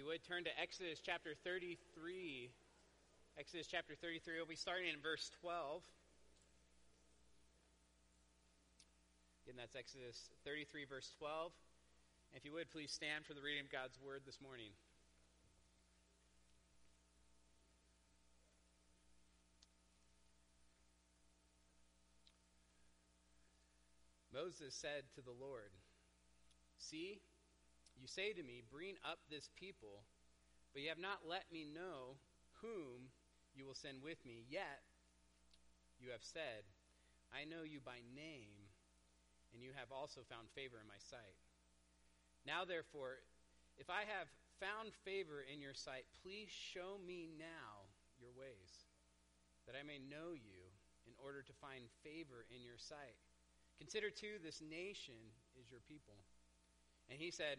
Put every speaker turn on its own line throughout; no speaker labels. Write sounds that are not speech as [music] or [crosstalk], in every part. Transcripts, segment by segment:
you would turn to Exodus chapter 33. Exodus chapter 33, we'll be starting in verse 12. Again, that's Exodus 33, verse 12. If you would, please stand for the reading of God's word this morning. Moses said to the Lord, See, you say to me, Bring up this people, but you have not let me know whom you will send with me. Yet you have said, I know you by name, and you have also found favor in my sight. Now, therefore, if I have found favor in your sight, please show me now your ways, that I may know you in order to find favor in your sight. Consider, too, this nation is your people. And he said,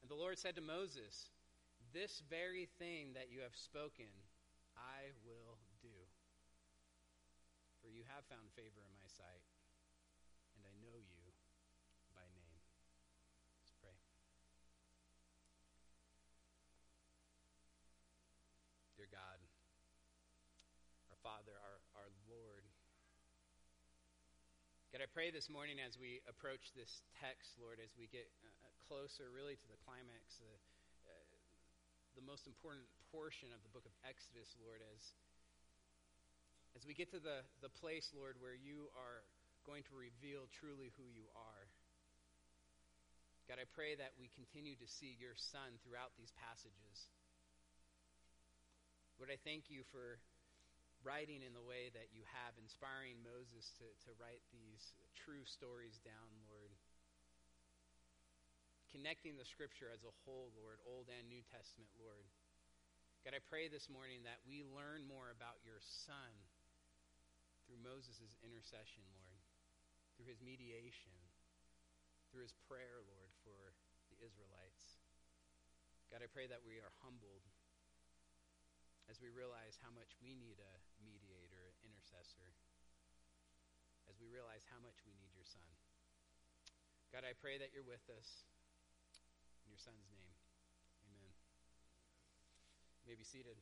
And the Lord said to Moses, This very thing that you have spoken, I will do. For you have found favor in my sight, and I know you by name. Let's pray. Dear God, our Father, our, our Lord, God, I pray this morning as we approach this text, Lord, as we get uh, closer really to the climax, uh, uh, the most important portion of the book of Exodus, Lord, as, as we get to the, the place, Lord, where you are going to reveal truly who you are. God, I pray that we continue to see your Son throughout these passages. Lord, I thank you for writing in the way that you have, inspiring Moses to, to write these true stories down, Lord. Connecting the scripture as a whole, Lord, Old and New Testament, Lord. God, I pray this morning that we learn more about your Son through Moses' intercession, Lord, through his mediation, through his prayer, Lord, for the Israelites. God, I pray that we are humbled as we realize how much we need a mediator, an intercessor, as we realize how much we need your Son. God, I pray that you're with us. Your Son's name, amen. You may be seated.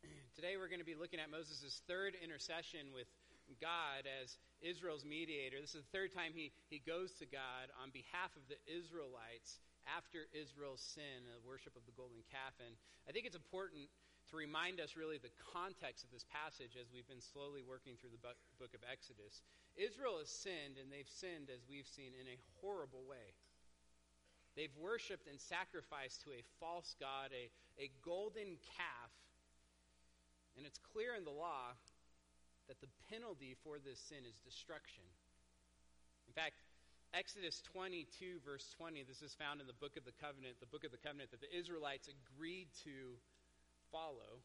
[clears throat] Today we're going to be looking at Moses' third intercession with God as Israel's mediator. This is the third time he, he goes to God on behalf of the Israelites after Israel's sin, the worship of the golden calf. And I think it's important to remind us really the context of this passage as we've been slowly working through the book of Exodus. Israel has sinned, and they've sinned, as we've seen, in a horrible way. They've worshiped and sacrificed to a false god, a, a golden calf. And it's clear in the law that the penalty for this sin is destruction. In fact, Exodus 22, verse 20, this is found in the book of the covenant, the book of the covenant that the Israelites agreed to follow.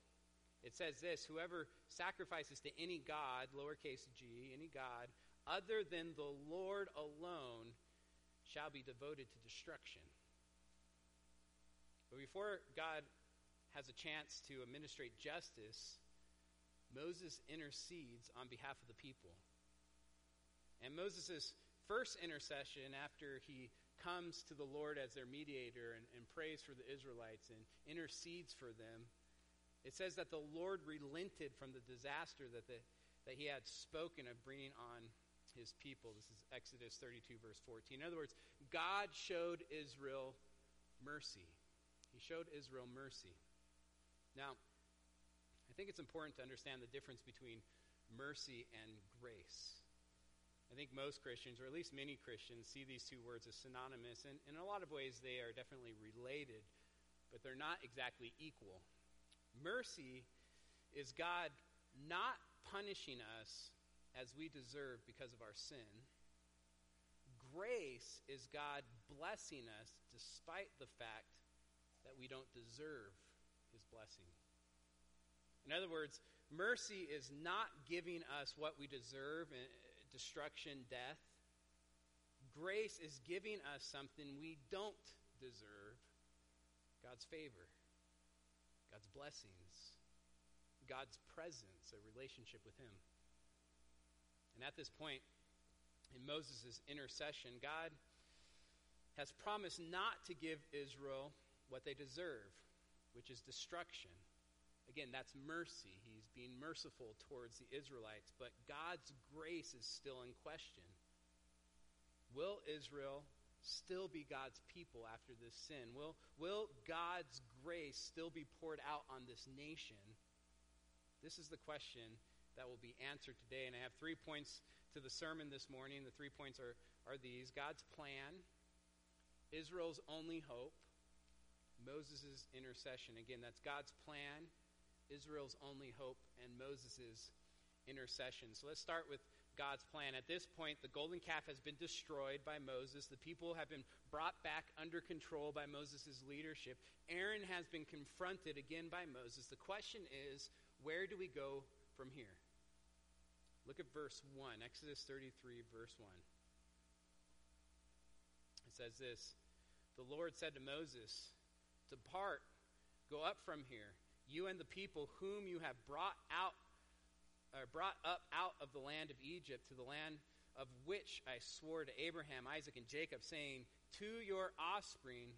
It says this Whoever sacrifices to any God, lowercase g, any God, other than the Lord alone, shall be devoted to destruction. But before God has a chance to administrate justice, Moses intercedes on behalf of the people. And Moses' first intercession after he comes to the Lord as their mediator and, and prays for the Israelites and intercedes for them, it says that the Lord relented from the disaster that, the, that he had spoken of bringing on his people. This is Exodus 32, verse 14. In other words, God showed Israel mercy. He showed Israel mercy. Now, I think it's important to understand the difference between mercy and grace. I think most Christians, or at least many Christians, see these two words as synonymous, and in a lot of ways they are definitely related, but they're not exactly equal. Mercy is God not punishing us as we deserve because of our sin. Grace is God blessing us despite the fact that we don't deserve his blessing. In other words, mercy is not giving us what we deserve eh, destruction, death. Grace is giving us something we don't deserve God's favor, God's blessings, God's presence, a relationship with Him. And at this point, in Moses' intercession, God has promised not to give Israel what they deserve, which is destruction. Again, that's mercy. He's being merciful towards the Israelites, but God's grace is still in question. Will Israel still be God's people after this sin? Will, will God's grace still be poured out on this nation? This is the question that will be answered today. And I have three points to the sermon this morning. The three points are, are these God's plan, Israel's only hope, Moses' intercession. Again, that's God's plan, Israel's only hope and Moses' intercession. So let's start with God's plan. At this point, the golden calf has been destroyed by Moses. The people have been brought back under control by Moses' leadership. Aaron has been confronted again by Moses. The question is, where do we go from here? Look at verse 1, Exodus 33, verse 1. It says this The Lord said to Moses, Depart, go up from here you and the people whom you have brought out or brought up out of the land of Egypt to the land of which I swore to Abraham, Isaac, and Jacob, saying, To your offspring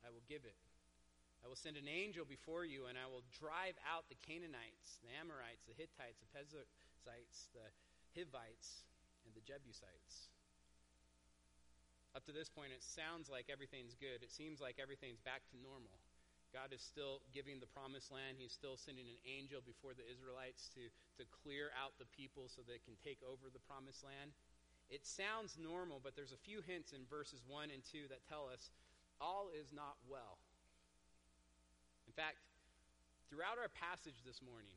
I will give it. I will send an angel before you, and I will drive out the Canaanites, the Amorites, the Hittites, the The Hivites, and the Jebusites. Up to this point, it sounds like everything's good. It seems like everything's back to normal. God is still giving the promised land. He's still sending an angel before the Israelites to, to clear out the people so they can take over the promised land. It sounds normal, but there's a few hints in verses 1 and 2 that tell us all is not well. In fact, throughout our passage this morning,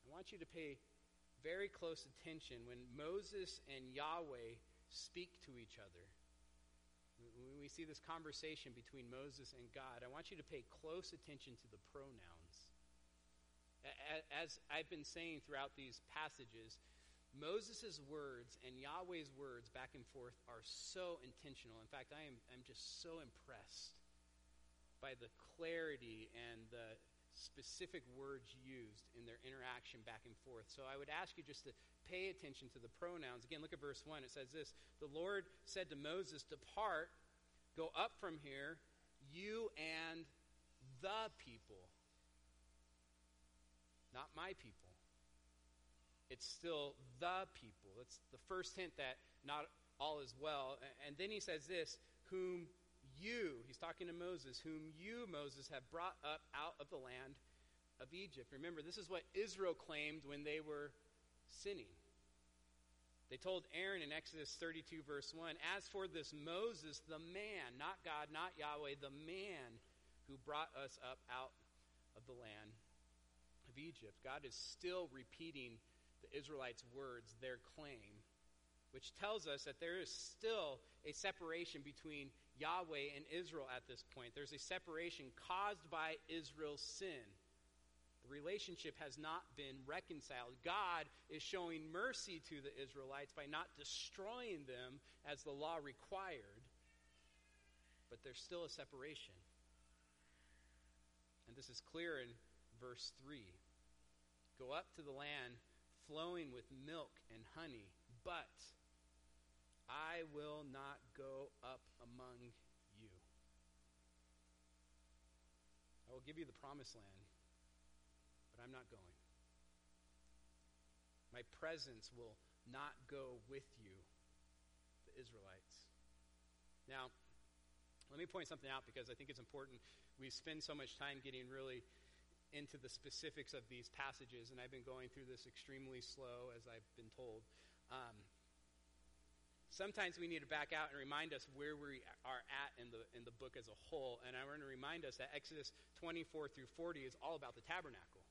I want you to pay very close attention when Moses and Yahweh speak to each other when we see this conversation between Moses and God, I want you to pay close attention to the pronouns. As I've been saying throughout these passages, Moses' words and Yahweh's words back and forth are so intentional. In fact, I am I'm just so impressed by the clarity and the specific words used in their interaction back and forth. So I would ask you just to pay attention to the pronouns. Again, look at verse 1. It says this The Lord said to Moses, Depart, go up from here, you and the people. Not my people. It's still the people. It's the first hint that not all is well. And then he says this, whom you, he's talking to Moses, whom you, Moses, have brought up out of the land of Egypt. Remember, this is what Israel claimed when they were sinning. They told Aaron in Exodus 32, verse 1 As for this Moses, the man, not God, not Yahweh, the man who brought us up out of the land of Egypt. God is still repeating the Israelites' words, their claim, which tells us that there is still a separation between Yahweh and Israel at this point. There's a separation caused by Israel's sin. The relationship has not been reconciled. God is showing mercy to the Israelites by not destroying them as the law required, but there's still a separation. And this is clear in verse 3. Go up to the land flowing with milk and honey, but I will not go up among you. I will give you the promised land, but I'm not going. My presence will not go with you, the Israelites. Now, let me point something out because I think it's important. We spend so much time getting really into the specifics of these passages, and I've been going through this extremely slow, as I've been told. Um, sometimes we need to back out and remind us where we are at in the, in the book as a whole. And I want to remind us that Exodus 24 through 40 is all about the tabernacle.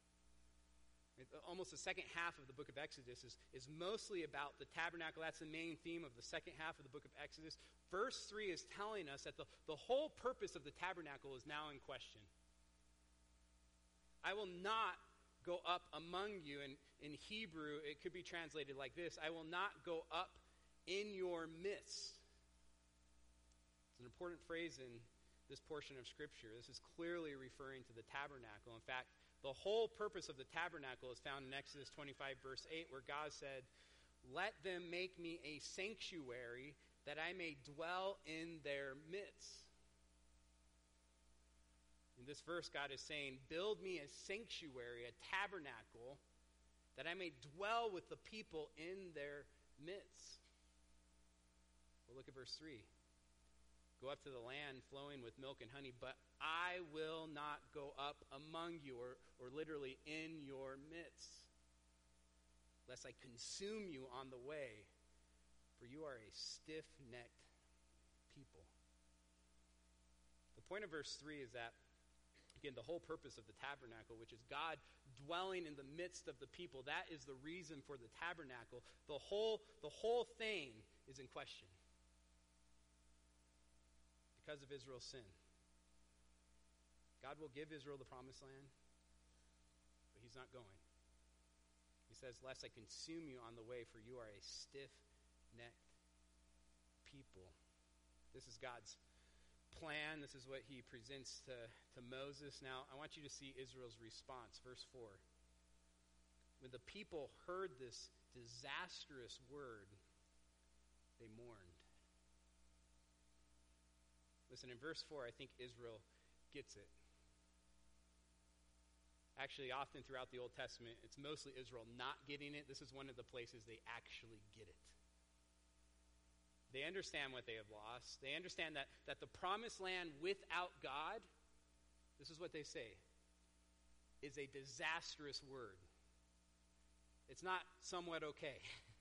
Almost the second half of the book of Exodus is, is mostly about the tabernacle. That's the main theme of the second half of the book of Exodus. Verse 3 is telling us that the, the whole purpose of the tabernacle is now in question. I will not go up among you. And in Hebrew, it could be translated like this I will not go up in your midst. It's an important phrase in this portion of Scripture. This is clearly referring to the tabernacle. In fact, the whole purpose of the tabernacle is found in Exodus 25, verse 8, where God said, Let them make me a sanctuary that I may dwell in their midst. In this verse, God is saying, Build me a sanctuary, a tabernacle, that I may dwell with the people in their midst. Look at verse 3. Go up to the land flowing with milk and honey, but I will not go up among you, or, or literally in your midst, lest I consume you on the way, for you are a stiff necked people. The point of verse 3 is that, again, the whole purpose of the tabernacle, which is God dwelling in the midst of the people, that is the reason for the tabernacle. The whole, the whole thing is in question because of Israel's sin. God will give Israel the promised land, but he's not going. He says, Lest I consume you on the way, for you are a stiff necked people. This is God's plan. This is what he presents to, to Moses. Now, I want you to see Israel's response. Verse 4. When the people heard this disastrous word, they mourned. Listen, in verse 4, I think Israel gets it. Actually, often throughout the Old Testament, it's mostly Israel not getting it. This is one of the places they actually get it. They understand what they have lost. They understand that, that the promised land without God, this is what they say, is a disastrous word. It's not somewhat okay. [laughs]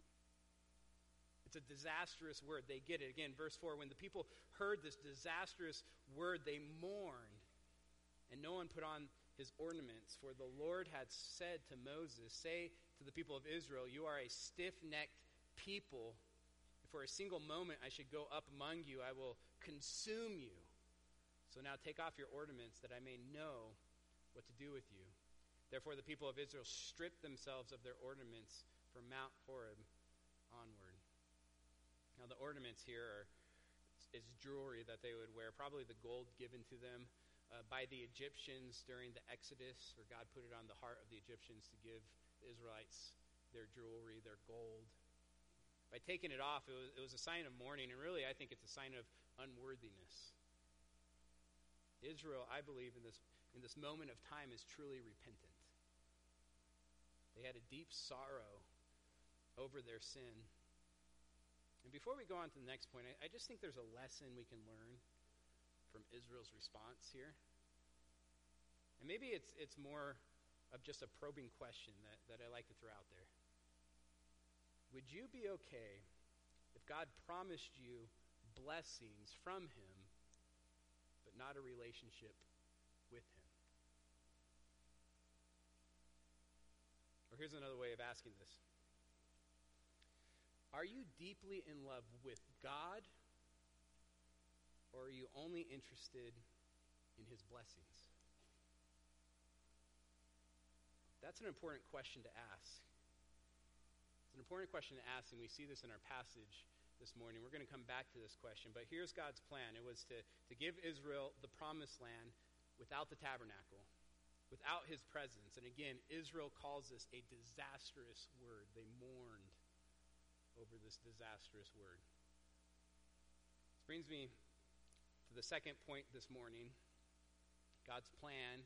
It's a disastrous word. They get it. Again, verse 4 when the people heard this disastrous word, they mourned, and no one put on his ornaments. For the Lord had said to Moses, Say to the people of Israel, You are a stiff necked people. If for a single moment I should go up among you, I will consume you. So now take off your ornaments that I may know what to do with you. Therefore, the people of Israel stripped themselves of their ornaments from Mount Horeb onward. Now, the ornaments here are is jewelry that they would wear, probably the gold given to them uh, by the Egyptians during the Exodus, where God put it on the heart of the Egyptians to give the Israelites their jewelry, their gold. By taking it off, it was, it was a sign of mourning, and really, I think it's a sign of unworthiness. Israel, I believe, in this, in this moment of time, is truly repentant. They had a deep sorrow over their sin. And before we go on to the next point, I, I just think there's a lesson we can learn from Israel's response here. And maybe it's, it's more of just a probing question that, that I like to throw out there. Would you be okay if God promised you blessings from Him, but not a relationship with Him? Or here's another way of asking this are you deeply in love with God? Or are you only interested in his blessings? That's an important question to ask. It's an important question to ask, and we see this in our passage this morning. We're going to come back to this question, but here's God's plan it was to, to give Israel the promised land without the tabernacle, without his presence. And again, Israel calls this a disastrous word. They mourned over this disastrous word. This brings me to the second point this morning. God's plan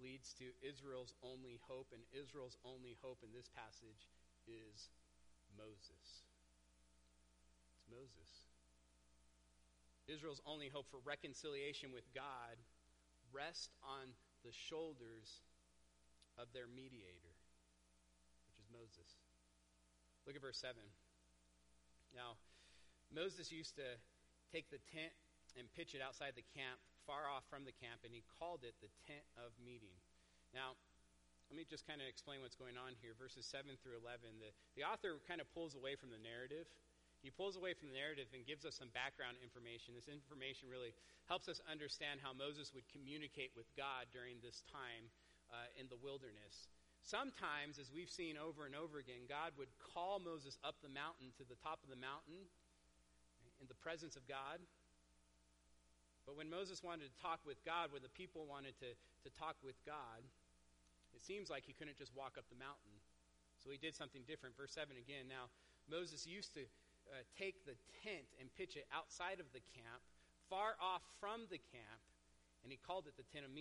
leads to Israel's only hope, and Israel's only hope in this passage is Moses. It's Moses. Israel's only hope for reconciliation with God rests on the shoulders of their mediator, which is Moses. Look at verse 7. Now, Moses used to take the tent and pitch it outside the camp, far off from the camp, and he called it the tent of meeting. Now, let me just kind of explain what's going on here. Verses 7 through 11. The, the author kind of pulls away from the narrative. He pulls away from the narrative and gives us some background information. This information really helps us understand how Moses would communicate with God during this time uh, in the wilderness. Sometimes, as we've seen over and over again, God would call Moses up the mountain to the top of the mountain in the presence of God. But when Moses wanted to talk with God, when the people wanted to, to talk with God, it seems like he couldn't just walk up the mountain. So he did something different. Verse 7 again. Now, Moses used to uh, take the tent and pitch it outside of the camp, far off from the camp, and he called it the tent of.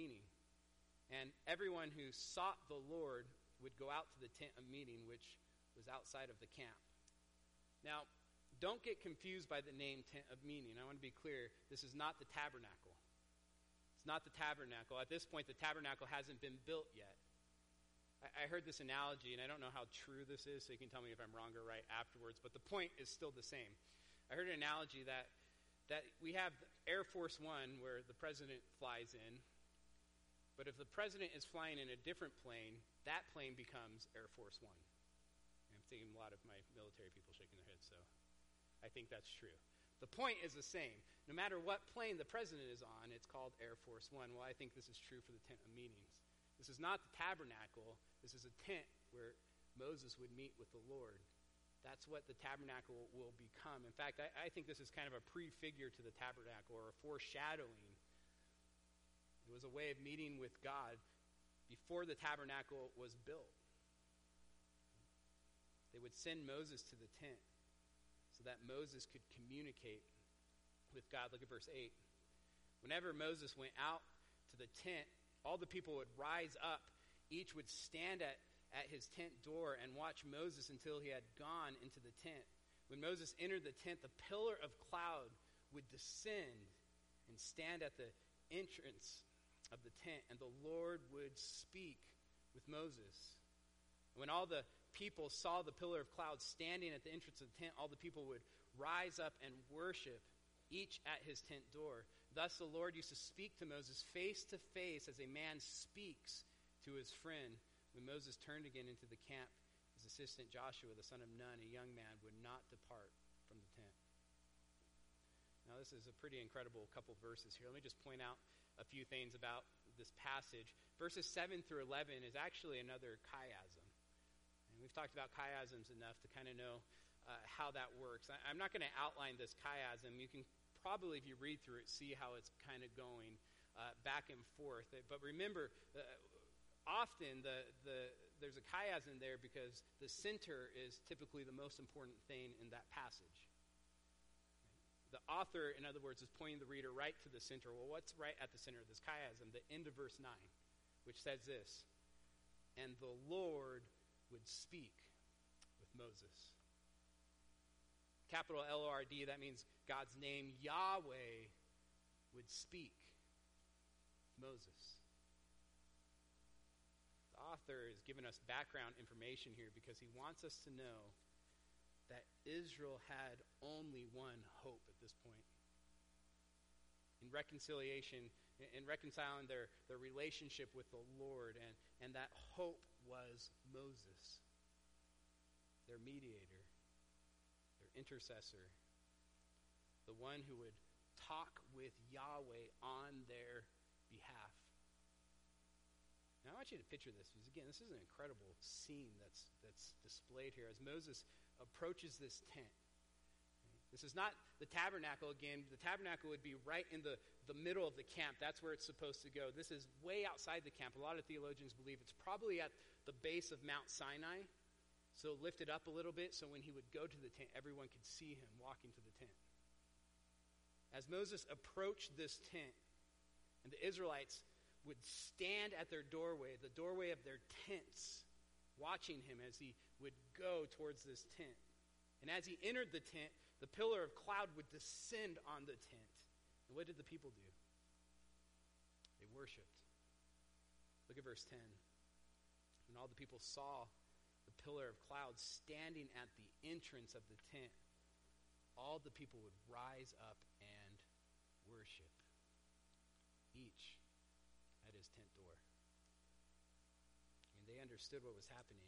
And everyone who sought the Lord would go out to the tent of meeting, which was outside of the camp. Now, don't get confused by the name tent of meeting. I want to be clear. This is not the tabernacle. It's not the tabernacle. At this point, the tabernacle hasn't been built yet. I, I heard this analogy, and I don't know how true this is, so you can tell me if I'm wrong or right afterwards, but the point is still the same. I heard an analogy that, that we have Air Force One, where the president flies in, but if the president is flying in a different plane, that plane becomes Air Force One. I'm seeing a lot of my military people shaking their heads, so I think that's true. The point is the same. No matter what plane the president is on, it's called Air Force One. Well, I think this is true for the tent of meetings. This is not the tabernacle. This is a tent where Moses would meet with the Lord. That's what the tabernacle will become. In fact, I, I think this is kind of a prefigure to the tabernacle or a foreshadowing it was a way of meeting with God before the tabernacle was built. They would send Moses to the tent so that Moses could communicate with God. Look at verse 8. Whenever Moses went out to the tent, all the people would rise up. Each would stand at, at his tent door and watch Moses until he had gone into the tent. When Moses entered the tent, the pillar of cloud would descend and stand at the entrance of the tent, and the Lord would speak with Moses. When all the people saw the pillar of cloud standing at the entrance of the tent, all the people would rise up and worship, each at his tent door. Thus the Lord used to speak to Moses face to face as a man speaks to his friend. When Moses turned again into the camp, his assistant Joshua, the son of Nun, a young man, would not depart from the tent. Now, this is a pretty incredible couple verses here. Let me just point out a few things about this passage. Verses 7 through 11 is actually another chiasm. And we've talked about chiasms enough to kind of know uh, how that works. I, am not going to outline this chiasm. You can probably, if you read through it, see how it's kind of going uh, back and forth. But remember, uh, often the, the, there's a chiasm there because the center is typically the most important thing in that passage. The author, in other words, is pointing the reader right to the center. Well, what's right at the center of this chiasm? The end of verse 9, which says this And the Lord would speak with Moses. Capital L O R D, that means God's name, Yahweh, would speak Moses. The author is giving us background information here because he wants us to know that Israel had only one hope at this point. In reconciliation, in reconciling their, their relationship with the Lord, and, and that hope was Moses, their mediator, their intercessor, the one who would talk with Yahweh on their behalf. Now, I want you to picture this because, again, this is an incredible scene that's, that's displayed here as Moses approaches this tent. This is not the tabernacle again. The tabernacle would be right in the, the middle of the camp. That's where it's supposed to go. This is way outside the camp. A lot of theologians believe it's probably at the base of Mount Sinai. So lifted up a little bit so when he would go to the tent, everyone could see him walking to the tent. As Moses approached this tent, and the Israelites would stand at their doorway, the doorway of their tents, watching him as he would go towards this tent. And as he entered the tent, the pillar of cloud would descend on the tent. And what did the people do? They worshiped. Look at verse 10. When all the people saw the pillar of cloud standing at the entrance of the tent, all the people would rise up and worship, each at his tent door and they understood what was happening.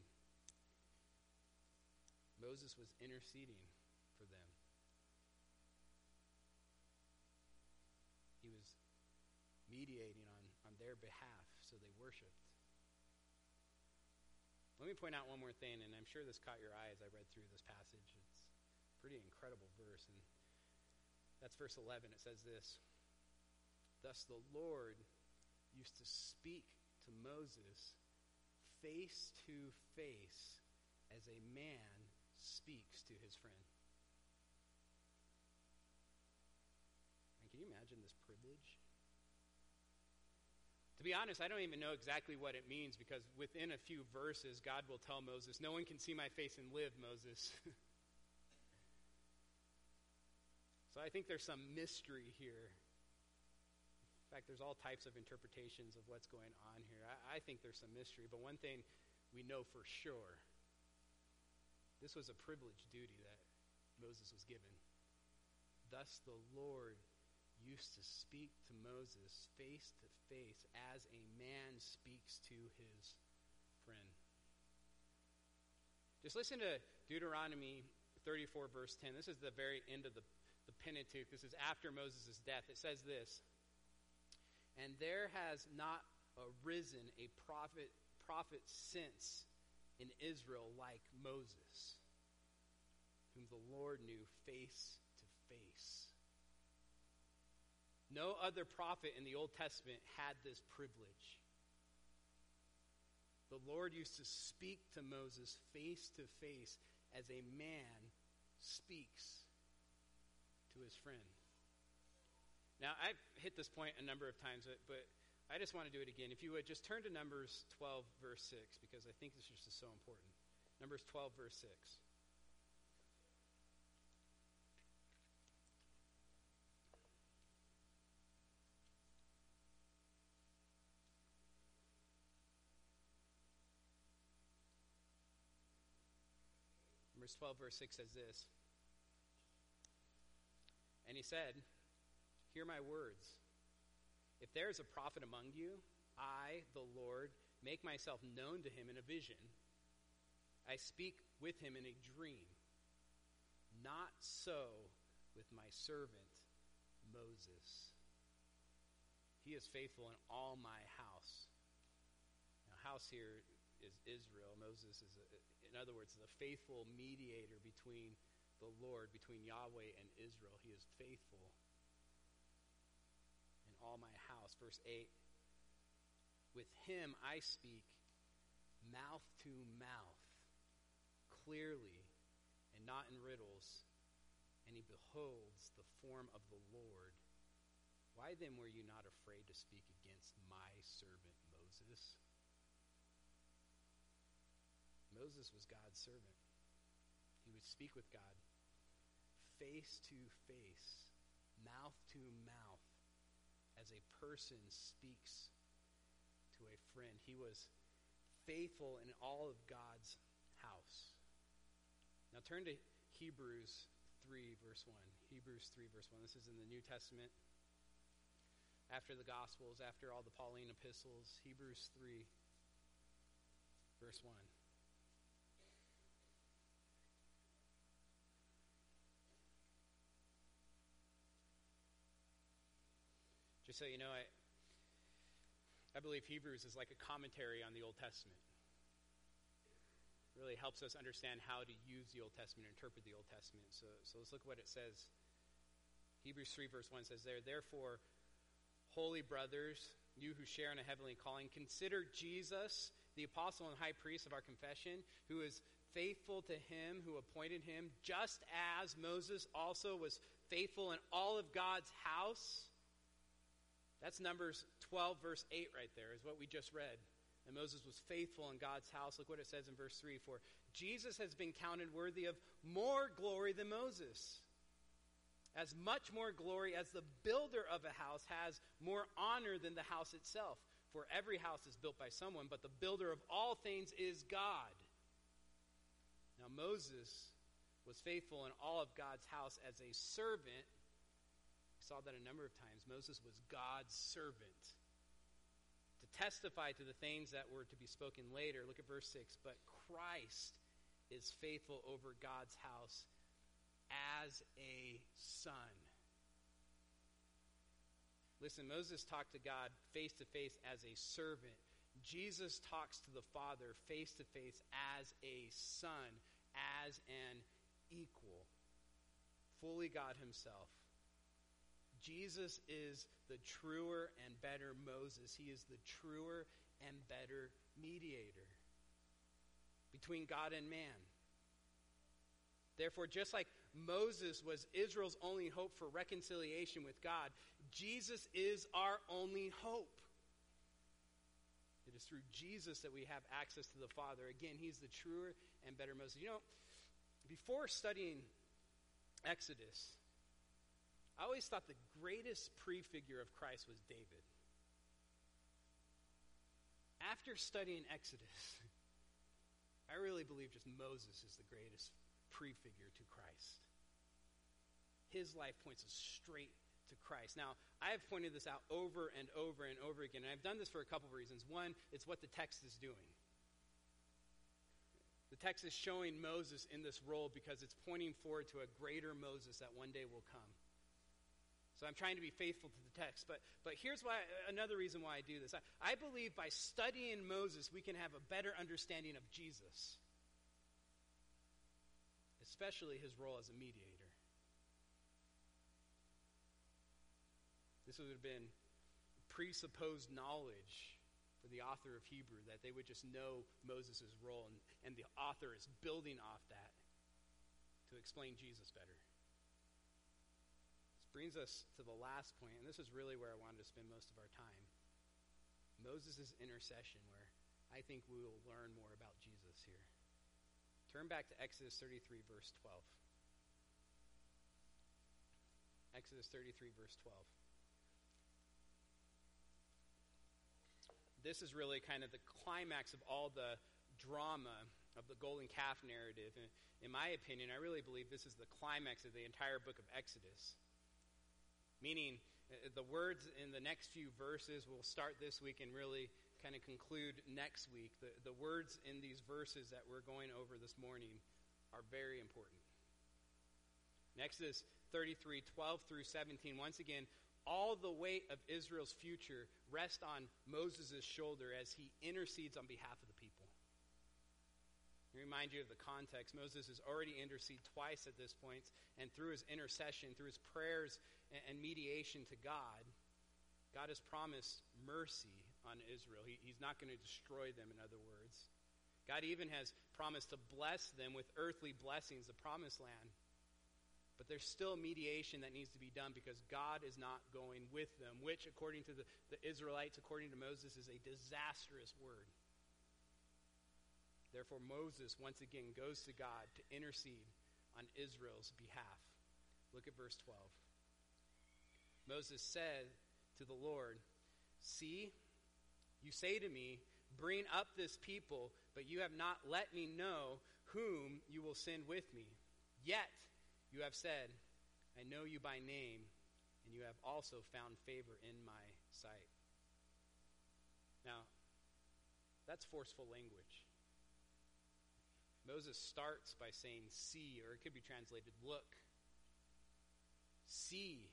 Moses was interceding for them. He was mediating on, on their behalf, so they worshiped. Let me point out one more thing, and I'm sure this caught your eye as I read through this passage. It's a pretty incredible verse, and that's verse 11. It says this Thus the Lord used to speak to Moses face to face as a man speaks to his friend. And can you imagine this privilege? To be honest, I don't even know exactly what it means because within a few verses, God will tell Moses, No one can see my face and live, Moses. [laughs] so I think there's some mystery here. In fact, there's all types of interpretations of what's going on here. I, I think there's some mystery, but one thing we know for sure this was a privileged duty that Moses was given. Thus the Lord used to speak to Moses face to face as a man speaks to his friend. Just listen to Deuteronomy 34, verse 10. This is the very end of the, the Pentateuch. This is after Moses' death. It says this And there has not arisen a prophet, prophet since in Israel like Moses, whom the Lord knew face to face no other prophet in the Old Testament had this privilege. The Lord used to speak to Moses face to face as a man speaks to his friend. Now, I've hit this point a number of times, but I just want to do it again. If you would, just turn to Numbers 12, verse 6, because I think this is just so important. Numbers 12, verse 6. Numbers 12, verse 6 says this And he said, Hear my words. If there is a prophet among you, I, the Lord, make myself known to him in a vision. I speak with him in a dream. Not so with my servant Moses. He is faithful in all my house. Now, house here is Israel. Moses is a, in other words, the faithful mediator between the Lord, between Yahweh and Israel. He is faithful in all my house. Verse 8 With him I speak mouth to mouth, clearly, and not in riddles, and he beholds the form of the Lord. Why then were you not afraid to speak against my servant Moses? Moses was God's servant. He would speak with God face to face, mouth to mouth, as a person speaks to a friend. He was faithful in all of God's house. Now turn to Hebrews 3, verse 1. Hebrews 3, verse 1. This is in the New Testament. After the Gospels, after all the Pauline epistles, Hebrews 3, verse 1. Just so you know, I, I believe Hebrews is like a commentary on the Old Testament. Really helps us understand how to use the Old Testament, and interpret the Old Testament. So, so let's look at what it says. Hebrews 3, verse 1 says there, Therefore, holy brothers, you who share in a heavenly calling, consider Jesus, the apostle and high priest of our confession, who is faithful to him who appointed him, just as Moses also was faithful in all of God's house. That's Numbers 12, verse 8, right there, is what we just read. And Moses was faithful in God's house. Look what it says in verse 3 For Jesus has been counted worthy of more glory than Moses. As much more glory as the builder of a house has more honor than the house itself. For every house is built by someone, but the builder of all things is God. Now, Moses was faithful in all of God's house as a servant saw that a number of times. Moses was God's servant to testify to the things that were to be spoken later. Look at verse 6. But Christ is faithful over God's house as a son. Listen, Moses talked to God face to face as a servant. Jesus talks to the Father face to face as a son, as an equal, fully God Himself. Jesus is the truer and better Moses. He is the truer and better mediator between God and man. Therefore, just like Moses was Israel's only hope for reconciliation with God, Jesus is our only hope. It is through Jesus that we have access to the Father. Again, he's the truer and better Moses. You know, before studying Exodus, I always thought the greatest prefigure of Christ was David. After studying Exodus, [laughs] I really believe just Moses is the greatest prefigure to Christ. His life points us straight to Christ. Now, I have pointed this out over and over and over again, and I've done this for a couple of reasons. One, it's what the text is doing. The text is showing Moses in this role because it's pointing forward to a greater Moses that one day will come. So I'm trying to be faithful to the text. But, but here's why another reason why I do this. I, I believe by studying Moses, we can have a better understanding of Jesus, especially his role as a mediator. This would have been presupposed knowledge for the author of Hebrew, that they would just know Moses' role, and, and the author is building off that to explain Jesus better. Brings us to the last point, and this is really where I wanted to spend most of our time. Moses' intercession, where I think we will learn more about Jesus here. Turn back to Exodus 33, verse 12. Exodus 33, verse 12. this is really kind of the climax of all the drama of the golden calf narrative. And in my opinion, I really believe this is the climax of the entire book of Exodus. Meaning, uh, the words in the next few verses will start this week and really kind of conclude next week. The, the words in these verses that we're going over this morning are very important. Exodus 33 12 through 17, once again, all the weight of Israel's future rests on Moses' shoulder as he intercedes on behalf of the people. I remind you of the context. Moses has already interceded twice at this point, and through his intercession, through his prayers and mediation to God, God has promised mercy on Israel. He, he's not going to destroy them, in other words. God even has promised to bless them with earthly blessings, the promised land. But there's still mediation that needs to be done because God is not going with them, which, according to the, the Israelites, according to Moses, is a disastrous word. Therefore, Moses once again goes to God to intercede on Israel's behalf. Look at verse 12. Moses said to the Lord, See, you say to me, Bring up this people, but you have not let me know whom you will send with me. Yet, you have said, I know you by name, and you have also found favor in my sight. Now, that's forceful language. Moses starts by saying, See, or it could be translated, look. See.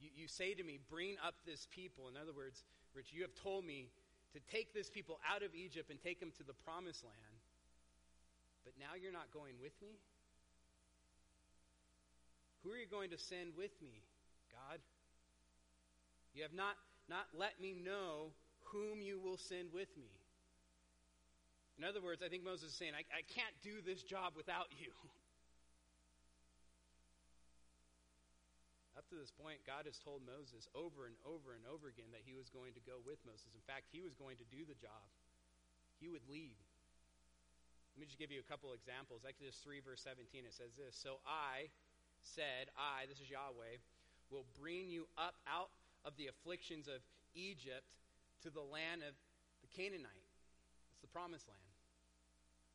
You, you say to me, Bring up this people. In other words, Rich, you have told me to take this people out of Egypt and take them to the promised land. But now you're not going with me? Who are you going to send with me, God? You have not, not let me know whom you will send with me. In other words, I think Moses is saying, I, I can't do this job without you. [laughs] Up to this point, God has told Moses over and over and over again that he was going to go with Moses. In fact, he was going to do the job, he would lead. Let me just give you a couple examples. Exodus 3, verse 17, it says this So I, said, I, this is Yahweh, will bring you up out of the afflictions of Egypt to the land of the Canaanite. It's the promised land.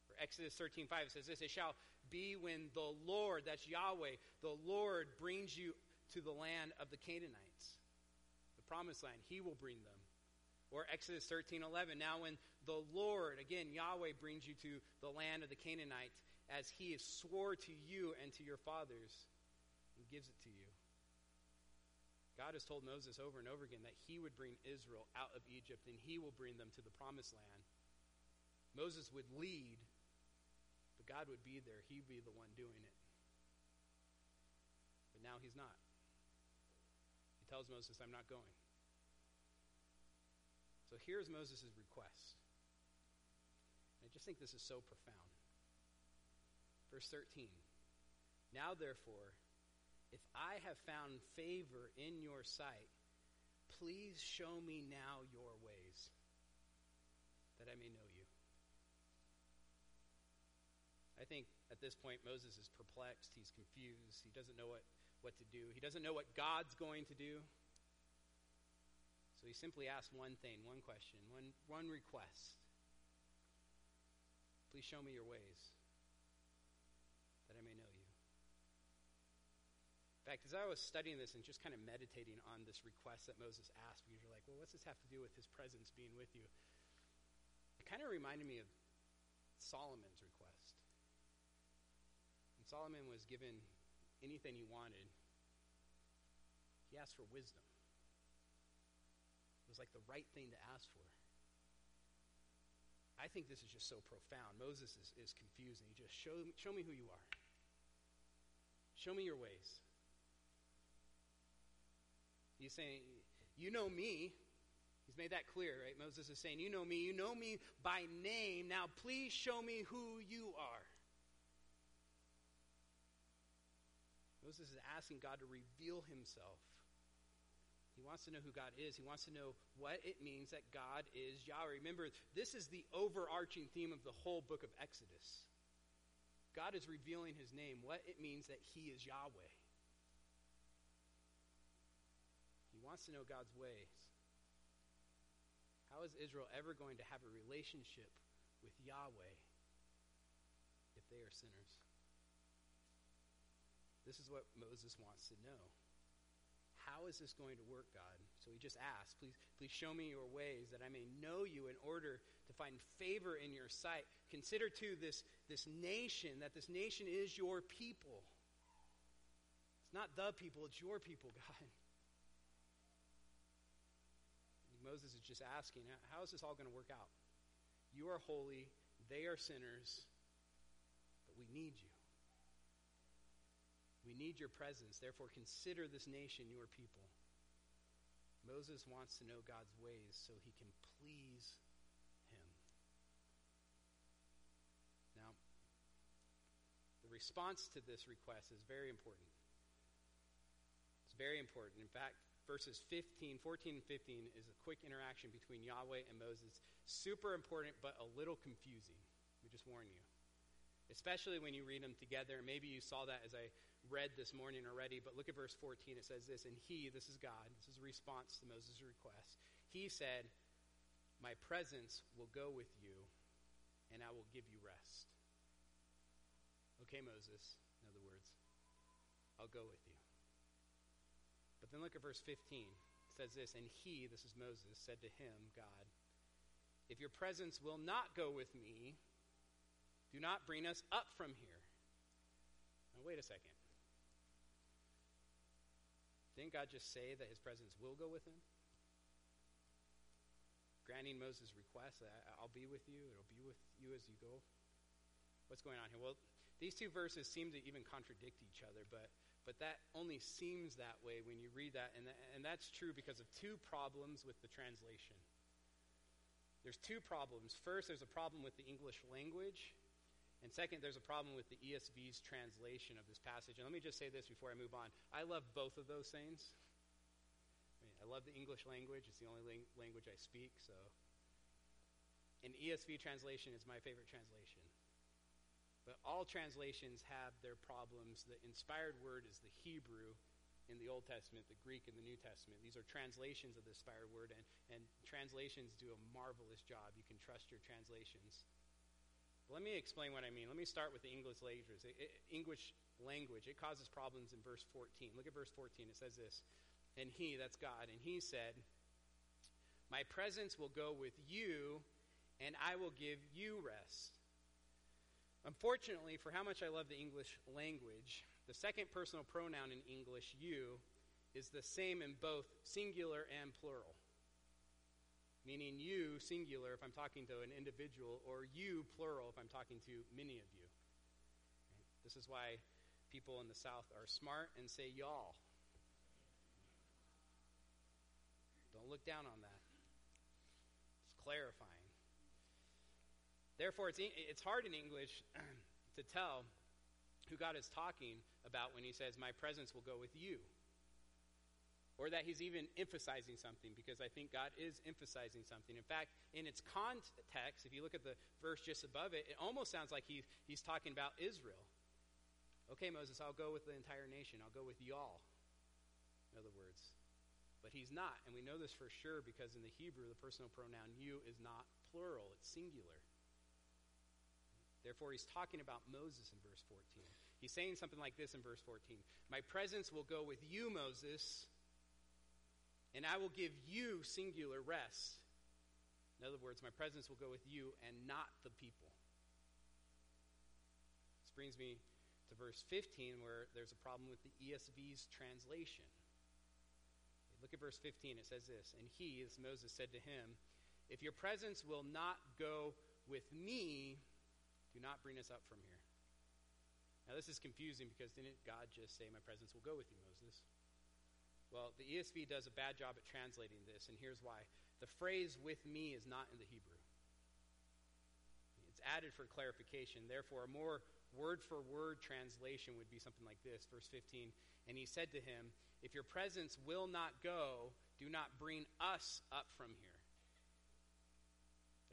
For Exodus 13, 5, it says this, It shall be when the Lord, that's Yahweh, the Lord brings you to the land of the Canaanites, the promised land. He will bring them. Or Exodus 13 11. Now, when the Lord, again, Yahweh, brings you to the land of the Canaanites, as he has swore to you and to your fathers, and gives it to you. God has told Moses over and over again that he would bring Israel out of Egypt and he will bring them to the promised land. Moses would lead, but God would be there. He'd be the one doing it. But now he's not. Tells Moses, I'm not going. So here's Moses' request. I just think this is so profound. Verse 13 Now, therefore, if I have found favor in your sight, please show me now your ways, that I may know you. I think at this point Moses is perplexed. He's confused. He doesn't know what, what to do. He doesn't know what God's going to do. So he simply asks one thing, one question, one, one request. Please show me your ways that I may know you. In fact, as I was studying this and just kind of meditating on this request that Moses asked, because you're like, well, what's this have to do with his presence being with you? It kind of reminded me of Solomon's request. When Solomon was given anything he wanted, he asked for wisdom. It was like the right thing to ask for. I think this is just so profound. Moses is, is confused, and he just show, show me who you are. Show me your ways. He's saying, You know me. He's made that clear, right? Moses is saying, You know me. You know me by name. Now please show me who you are. Moses is asking God to reveal himself. He wants to know who God is. He wants to know what it means that God is Yahweh. Remember, this is the overarching theme of the whole book of Exodus. God is revealing his name, what it means that he is Yahweh. He wants to know God's ways. How is Israel ever going to have a relationship with Yahweh if they are sinners? This is what Moses wants to know. How is this going to work, God? So he just asks, please, please show me your ways that I may know you in order to find favor in your sight. Consider too this, this nation, that this nation is your people. It's not the people, it's your people, [laughs] God. Moses is just asking, how is this all going to work out? You are holy, they are sinners, but we need you. We need your presence. Therefore, consider this nation your people. Moses wants to know God's ways so he can please him. Now, the response to this request is very important. It's very important. In fact, verses 15, 14 and 15 is a quick interaction between Yahweh and Moses. Super important, but a little confusing. We just warn you. Especially when you read them together. Maybe you saw that as I read this morning already, but look at verse 14. It says this, and he, this is God, this is a response to Moses' request. He said, My presence will go with you, and I will give you rest. Okay, Moses, in other words, I'll go with you. But then look at verse 15. It says this, and he, this is Moses, said to him, God, if your presence will not go with me, do not bring us up from here. Now, wait a second. Didn't God just say that his presence will go with him? Granting Moses' request, I'll be with you, it'll be with you as you go. What's going on here? Well, these two verses seem to even contradict each other, but but that only seems that way when you read that, and, and that's true because of two problems with the translation. There's two problems. First, there's a problem with the English language, and second, there's a problem with the ESV's translation of this passage. And let me just say this before I move on. I love both of those things. I, mean, I love the English language. It's the only ling- language I speak, so. And ESV translation is my favorite translation. But all translations have their problems. The inspired word is the Hebrew in the Old Testament, the Greek in the New Testament. These are translations of the inspired word, and, and translations do a marvelous job. You can trust your translations. Let me explain what I mean. Let me start with the English language. English language, it causes problems in verse 14. Look at verse 14. It says this, and he, that's God, and he said, My presence will go with you, and I will give you rest. Unfortunately, for how much I love the English language, the second personal pronoun in English, you, is the same in both singular and plural. Meaning you, singular, if I'm talking to an individual, or you, plural, if I'm talking to many of you. This is why people in the South are smart and say y'all. Don't look down on that. It's clarifying. Therefore, it's, it's hard in English [clears throat] to tell who God is talking about when he says, My presence will go with you. Or that he's even emphasizing something, because I think God is emphasizing something. In fact, in its context, if you look at the verse just above it, it almost sounds like he, he's talking about Israel. Okay, Moses, I'll go with the entire nation. I'll go with y'all, in other words. But he's not. And we know this for sure because in the Hebrew, the personal pronoun you is not plural, it's singular. Therefore, he's talking about Moses in verse 14. He's saying something like this in verse 14 My presence will go with you, Moses, and I will give you singular rest. In other words, my presence will go with you and not the people. This brings me to verse 15, where there's a problem with the ESV's translation. Look at verse 15. It says this And he, as Moses, said to him, If your presence will not go with me, do not bring us up from here. Now, this is confusing because didn't God just say, My presence will go with you, Moses? Well, the ESV does a bad job at translating this, and here's why. The phrase with me is not in the Hebrew. It's added for clarification. Therefore, a more word for word translation would be something like this. Verse 15 And he said to him, if your presence will not go, do not bring us up from here.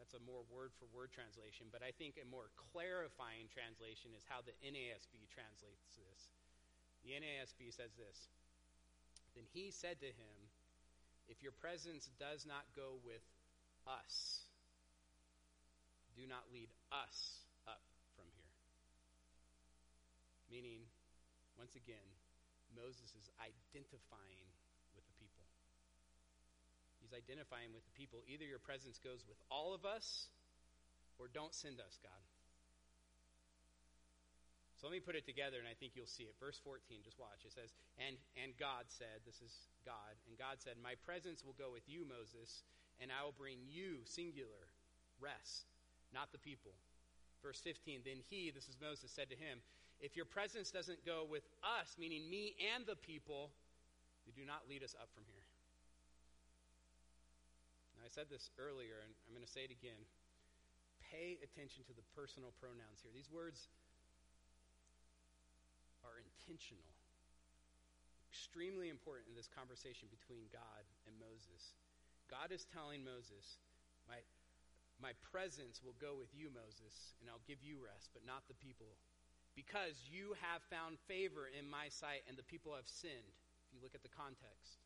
That's a more word for word translation, but I think a more clarifying translation is how the NASB translates this. The NASB says this Then he said to him, If your presence does not go with us, do not lead us up from here. Meaning, once again, Moses is identifying with the people. He's identifying with the people. Either your presence goes with all of us, or don't send us, God. So let me put it together, and I think you'll see it. Verse 14, just watch. It says, and, and God said, this is God, and God said, My presence will go with you, Moses, and I will bring you, singular, rest, not the people. Verse 15, then he, this is Moses, said to him, if your presence doesn't go with us, meaning me and the people, you do not lead us up from here. Now, I said this earlier, and I'm going to say it again. Pay attention to the personal pronouns here. These words intentional, extremely important in this conversation between God and Moses. God is telling Moses, My, my presence will go with you, Moses, and I'll give you rest, but not the people because you have found favor in my sight and the people have sinned. If you look at the context,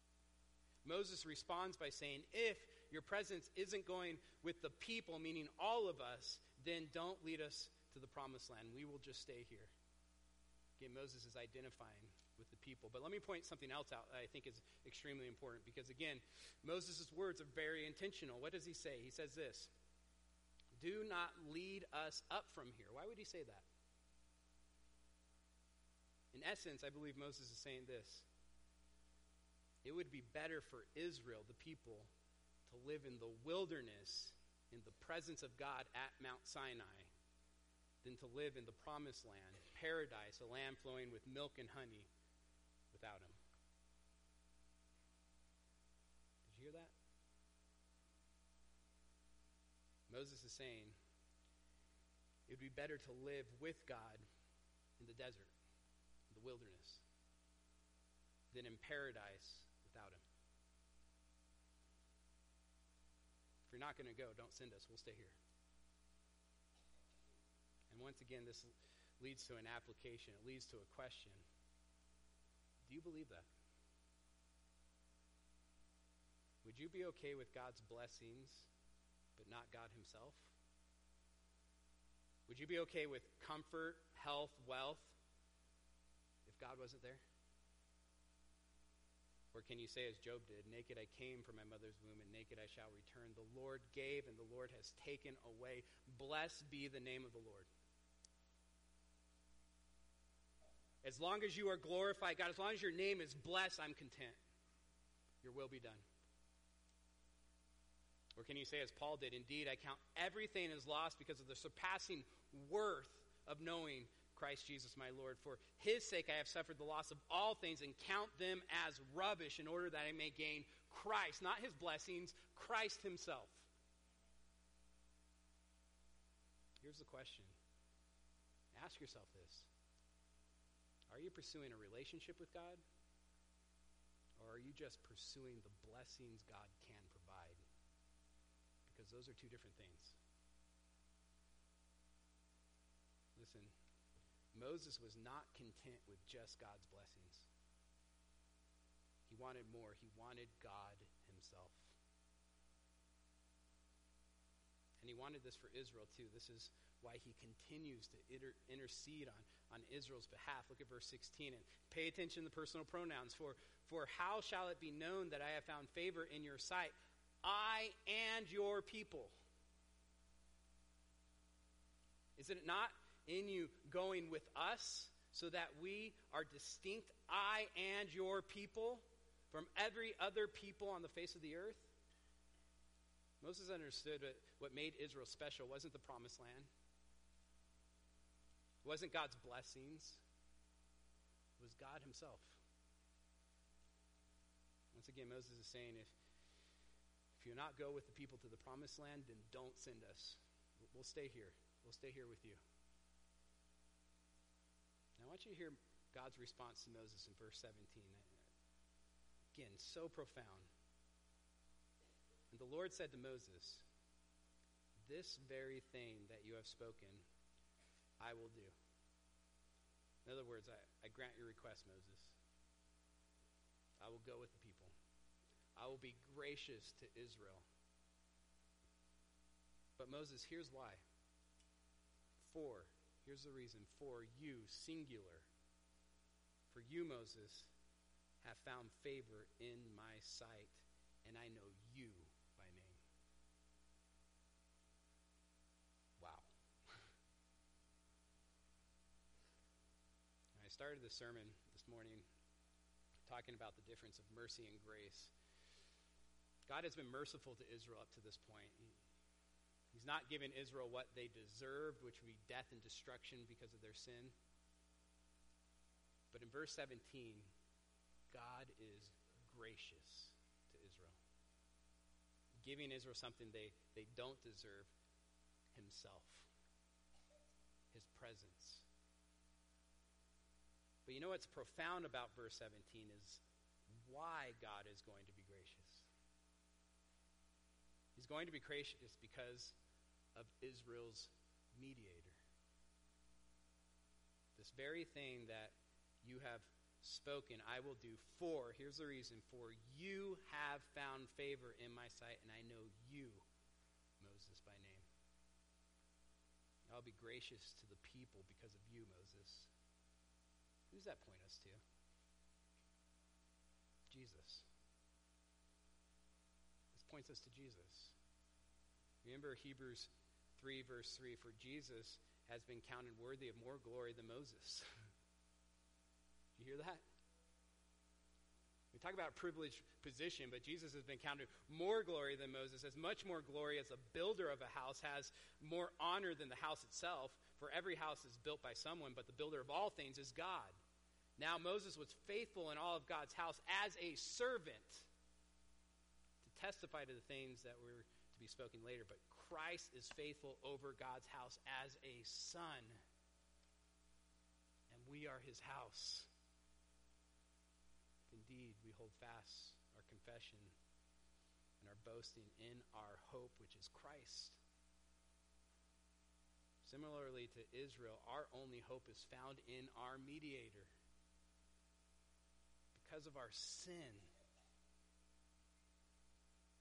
Moses responds by saying, If your presence isn't going with the people, meaning all of us, then don't lead us to the promised land. We will just stay here. Again, Moses is identifying with the people. But let me point something else out that I think is extremely important because, again, Moses' words are very intentional. What does he say? He says this Do not lead us up from here. Why would he say that? In essence, I believe Moses is saying this it would be better for Israel, the people, to live in the wilderness in the presence of God at Mount Sinai than to live in the promised land, paradise, a land flowing with milk and honey without him. Did you hear that? Moses is saying it would be better to live with God in the desert in the wilderness than in paradise without him. If you're not going to go, don't send us. We'll stay here. And once again, this leads to an application, it leads to a question. Do you believe that? Would you be okay with God's blessings, but not God Himself? Would you be okay with comfort, health, wealth, if God wasn't there? Or can you say, as Job did, Naked I came from my mother's womb, and naked I shall return? The Lord gave, and the Lord has taken away. Blessed be the name of the Lord. As long as you are glorified, God, as long as your name is blessed, I'm content. Your will be done. Or can you say, as Paul did, Indeed, I count everything as lost because of the surpassing worth of knowing Christ Jesus my Lord. For his sake I have suffered the loss of all things and count them as rubbish in order that I may gain Christ, not his blessings, Christ himself. Here's the question ask yourself this Are you pursuing a relationship with God? Or are you just pursuing the blessings God can provide? Because those are two different things. Listen, Moses was not content with just God's blessings. He wanted more. He wanted God himself. And he wanted this for Israel too. This is why he continues to inter- intercede on, on Israel's behalf. Look at verse 16 and pay attention to the personal pronouns. For, for how shall it be known that I have found favor in your sight? I and your people. Is it not in you going with us so that we are distinct, I and your people, from every other people on the face of the earth? Moses understood what made Israel special wasn't the promised land, it wasn't God's blessings, it was God Himself. Once again, Moses is saying, if, if you not go with the people to the promised land, then don't send us. We'll stay here. We'll stay here with you. Now, I want you to hear God's response to Moses in verse 17. Again, so profound. And the Lord said to Moses, This very thing that you have spoken, I will do. In other words, I, I grant your request, Moses. I will go with the people. I will be gracious to Israel. But Moses, here's why. For Here's the reason for you, singular. For you, Moses, have found favor in my sight, and I know you by name. Wow. I started the sermon this morning talking about the difference of mercy and grace. God has been merciful to Israel up to this point. He's not given Israel what they deserved, which would be death and destruction because of their sin. But in verse 17, God is gracious to Israel, giving Israel something they, they don't deserve Himself, His presence. But you know what's profound about verse 17 is why God is going to be gracious. He's going to be gracious because of Israel's mediator. This very thing that you have spoken, I will do for, here's the reason, for you have found favor in my sight, and I know you, Moses, by name. I'll be gracious to the people because of you, Moses. Who does that point us to? Jesus. This points us to Jesus. Remember Hebrews 3, verse 3 For Jesus has been counted worthy of more glory than Moses. [laughs] You hear that? We talk about privileged position, but Jesus has been counted more glory than Moses, as much more glory as a builder of a house, has more honor than the house itself. For every house is built by someone, but the builder of all things is God. Now Moses was faithful in all of God's house as a servant to testify to the things that were to be spoken later, but Christ is faithful over God's house as a son. And we are his house. Indeed, we hold fast our confession and our boasting in our hope, which is Christ. Similarly to Israel, our only hope is found in our mediator. Because of our sin,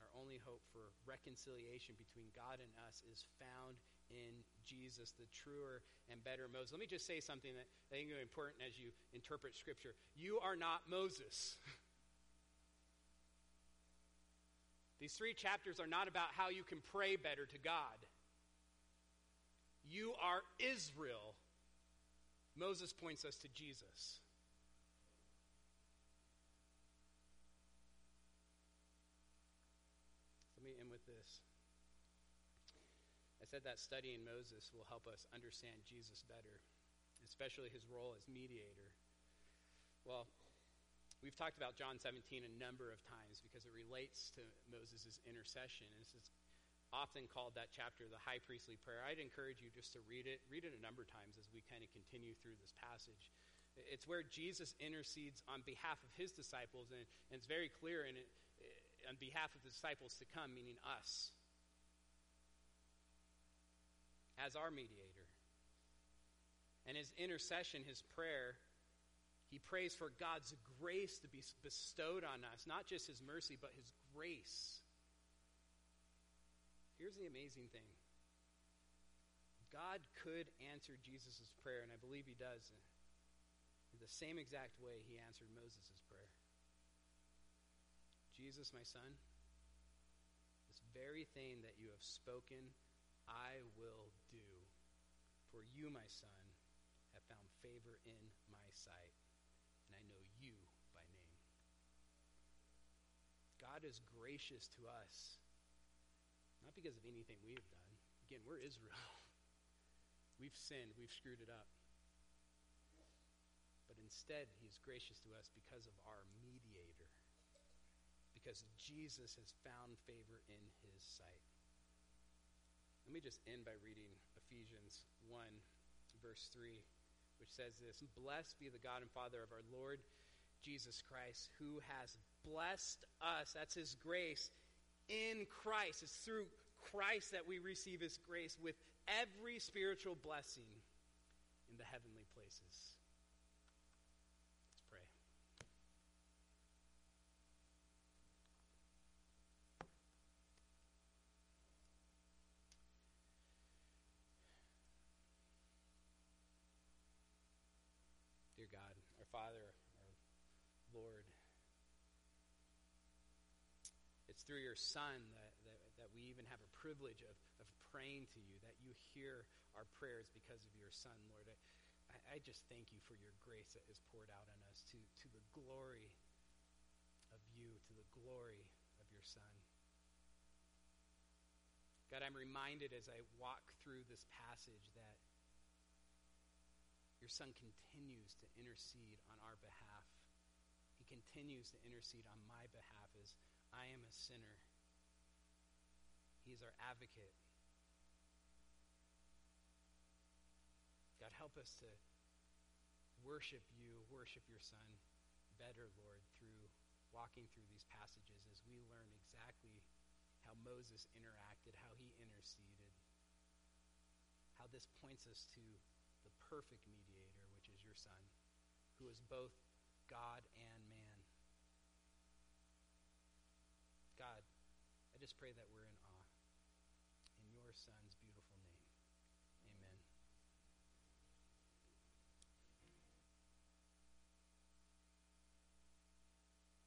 Our only hope for reconciliation between God and us is found in Jesus, the truer and better Moses. Let me just say something that I think is important as you interpret Scripture. You are not Moses. [laughs] These three chapters are not about how you can pray better to God. You are Israel. Moses points us to Jesus. Let me end with this. I said that studying Moses will help us understand Jesus better, especially his role as mediator. Well, we've talked about John 17 a number of times because it relates to Moses' intercession. And this is often called that chapter the high priestly prayer. I'd encourage you just to read it. Read it a number of times as we kind of continue through this passage. It's where Jesus intercedes on behalf of his disciples, and, and it's very clear in it, on behalf of the disciples to come, meaning us as our mediator. And his intercession, his prayer, he prays for God's grace to be bestowed on us, not just his mercy, but his grace. Here's the amazing thing God could answer Jesus' prayer, and I believe he does, in the same exact way he answered Moses'. Jesus, my son, this very thing that you have spoken I will do. For you, my son, have found favor in my sight, and I know you by name. God is gracious to us, not because of anything we've done. Again, we're Israel. [laughs] We've sinned, we've screwed it up. But instead, he's gracious to us because of our mediator, because Jesus has found favor in his sight. Let me just end by reading Ephesians 1, verse 3, which says this Blessed be the God and Father of our Lord Jesus Christ, who has blessed us. That's his grace in Christ. It's through Christ that we receive his grace with every spiritual blessing in the heavenly places. Father, our Lord. It's through your Son that, that, that, we even have a privilege of, of praying to you, that you hear our prayers because of your Son, Lord. I, I just thank you for your grace that is poured out on us to, to the glory of you, to the glory of your Son. God, I'm reminded as I walk through this passage that your Son continues to intercede on our behalf. He continues to intercede on my behalf as I am a sinner. He is our advocate. God, help us to worship you, worship your Son better, Lord, through walking through these passages as we learn exactly how Moses interacted, how he interceded, how this points us to perfect mediator, which is your Son, who is both God and man. God, I just pray that we're in